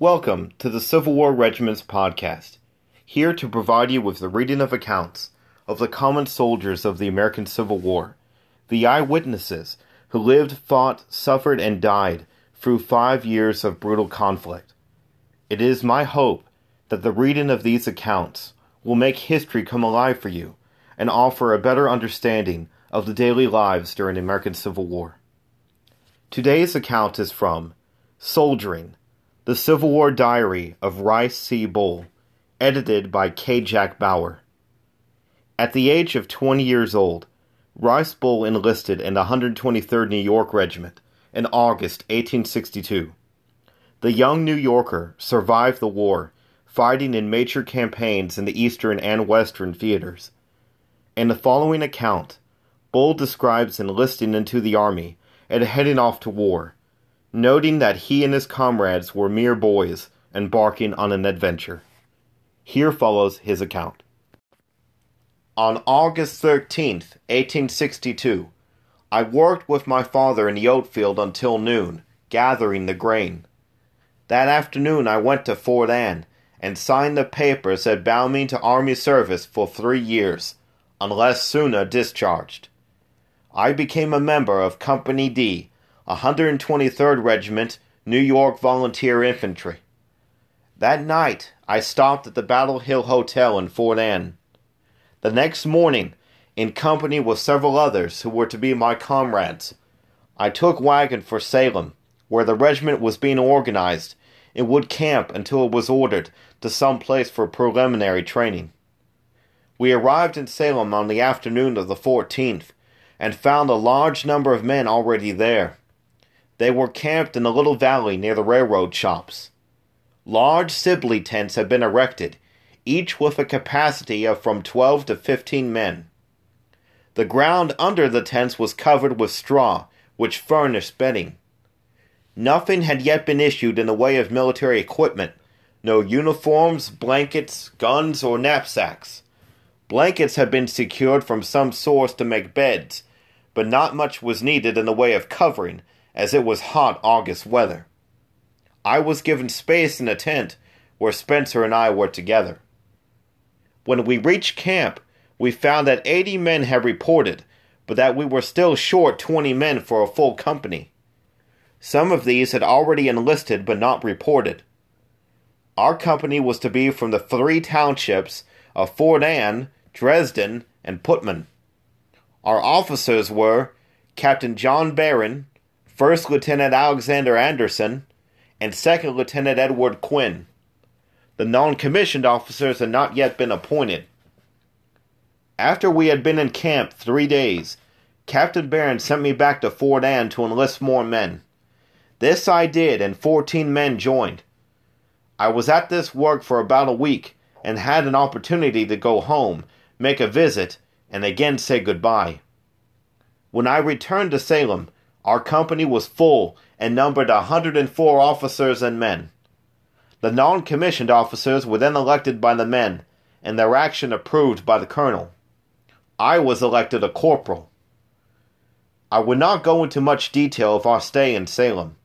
Welcome to the Civil War Regiments podcast, here to provide you with the reading of accounts of the common soldiers of the American Civil War, the eyewitnesses who lived, fought, suffered, and died through five years of brutal conflict. It is my hope that the reading of these accounts will make history come alive for you and offer a better understanding of the daily lives during the American Civil War. Today's account is from Soldiering the Civil War Diary of Rice C. Bull, edited by K. Jack Bauer. At the age of 20 years old, Rice Bull enlisted in the 123rd New York Regiment in August 1862. The young New Yorker survived the war, fighting in major campaigns in the Eastern and Western theaters. In the following account, Bull describes enlisting into the Army and heading off to war noting that he and his comrades were mere boys embarking on an adventure. Here follows his account. On August 13th, 1862, I worked with my father in the oat field until noon, gathering the grain. That afternoon I went to Fort Anne and signed the papers that bound me to Army service for three years, unless sooner discharged. I became a member of Company D 123rd Regiment, New York Volunteer Infantry. That night, I stopped at the Battle Hill Hotel in Fort Anne. The next morning, in company with several others who were to be my comrades, I took wagon for Salem, where the regiment was being organized, and would camp until it was ordered to some place for preliminary training. We arrived in Salem on the afternoon of the 14th, and found a large number of men already there. They were camped in a little valley near the railroad shops. Large Sibley tents had been erected, each with a capacity of from 12 to 15 men. The ground under the tents was covered with straw, which furnished bedding. Nothing had yet been issued in the way of military equipment no uniforms, blankets, guns, or knapsacks. Blankets had been secured from some source to make beds, but not much was needed in the way of covering as it was hot August weather. I was given space in a tent where Spencer and I were together. When we reached camp, we found that 80 men had reported, but that we were still short 20 men for a full company. Some of these had already enlisted but not reported. Our company was to be from the three townships of Fort Anne, Dresden, and Putman. Our officers were Captain John Barron, First Lieutenant Alexander Anderson, and Second Lieutenant Edward Quinn. The non commissioned officers had not yet been appointed. After we had been in camp three days, Captain Barron sent me back to Fort Anne to enlist more men. This I did, and 14 men joined. I was at this work for about a week and had an opportunity to go home, make a visit, and again say goodbye. When I returned to Salem, our company was full and numbered 104 officers and men. The non commissioned officers were then elected by the men, and their action approved by the colonel. I was elected a corporal. I would not go into much detail of our stay in Salem.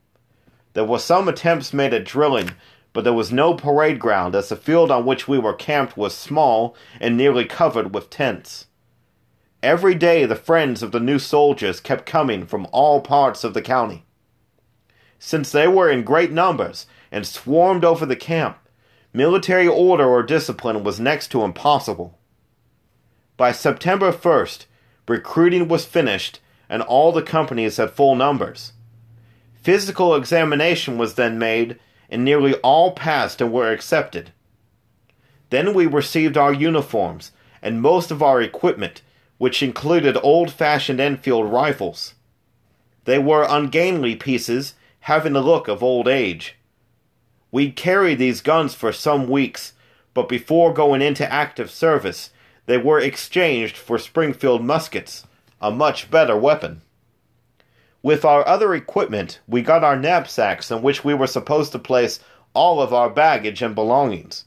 There were some attempts made at drilling, but there was no parade ground as the field on which we were camped was small and nearly covered with tents. Every day the friends of the new soldiers kept coming from all parts of the county. Since they were in great numbers and swarmed over the camp, military order or discipline was next to impossible. By September 1st, recruiting was finished and all the companies had full numbers. Physical examination was then made, and nearly all passed and were accepted. Then we received our uniforms and most of our equipment which included old fashioned Enfield rifles. They were ungainly pieces, having the look of old age. We'd carried these guns for some weeks, but before going into active service, they were exchanged for Springfield muskets, a much better weapon. With our other equipment, we got our knapsacks in which we were supposed to place all of our baggage and belongings.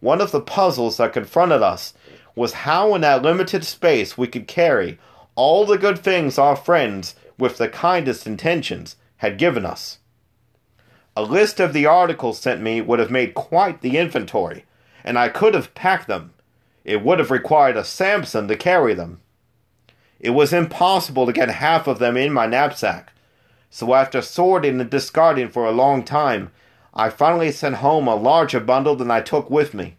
One of the puzzles that confronted us was how in that limited space we could carry all the good things our friends, with the kindest intentions, had given us. A list of the articles sent me would have made quite the inventory, and I could have packed them. It would have required a Samson to carry them. It was impossible to get half of them in my knapsack, so after sorting and discarding for a long time, I finally sent home a larger bundle than I took with me.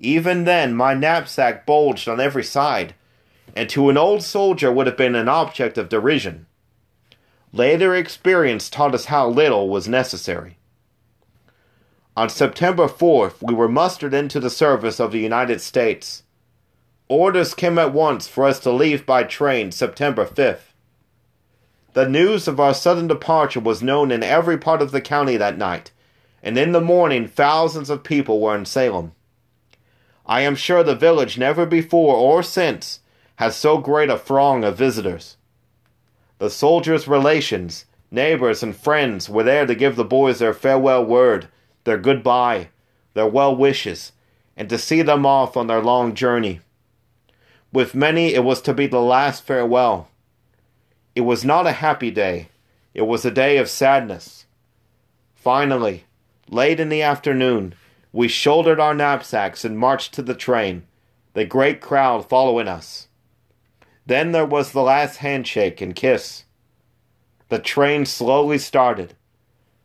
Even then, my knapsack bulged on every side, and to an old soldier would have been an object of derision. Later experience taught us how little was necessary. On September 4th, we were mustered into the service of the United States. Orders came at once for us to leave by train September 5th. The news of our sudden departure was known in every part of the county that night, and in the morning thousands of people were in Salem. I am sure the village never before or since has so great a throng of visitors. The soldiers' relations, neighbors, and friends were there to give the boys their farewell word, their goodbye, their well wishes, and to see them off on their long journey. With many, it was to be the last farewell. It was not a happy day, it was a day of sadness. Finally, late in the afternoon, we shouldered our knapsacks and marched to the train, the great crowd following us. Then there was the last handshake and kiss. The train slowly started.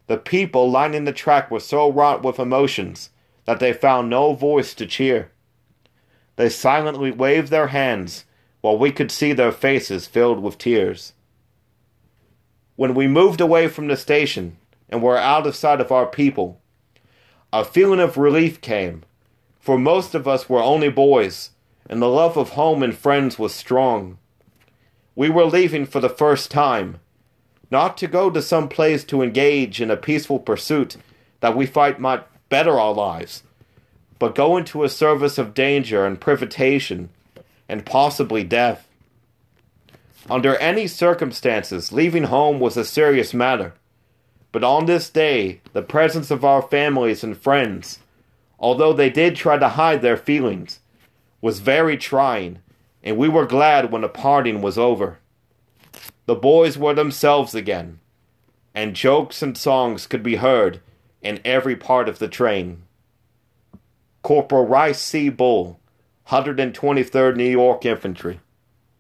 The people lining the track were so wrought with emotions that they found no voice to cheer. They silently waved their hands while we could see their faces filled with tears. When we moved away from the station and were out of sight of our people, a feeling of relief came, for most of us were only boys, and the love of home and friends was strong. We were leaving for the first time, not to go to some place to engage in a peaceful pursuit that we thought might better our lives, but go into a service of danger and privation, and possibly death. Under any circumstances, leaving home was a serious matter. But on this day, the presence of our families and friends, although they did try to hide their feelings, was very trying, and we were glad when the parting was over. The boys were themselves again, and jokes and songs could be heard in every part of the train. Corporal Rice C. Bull, 123rd New York Infantry.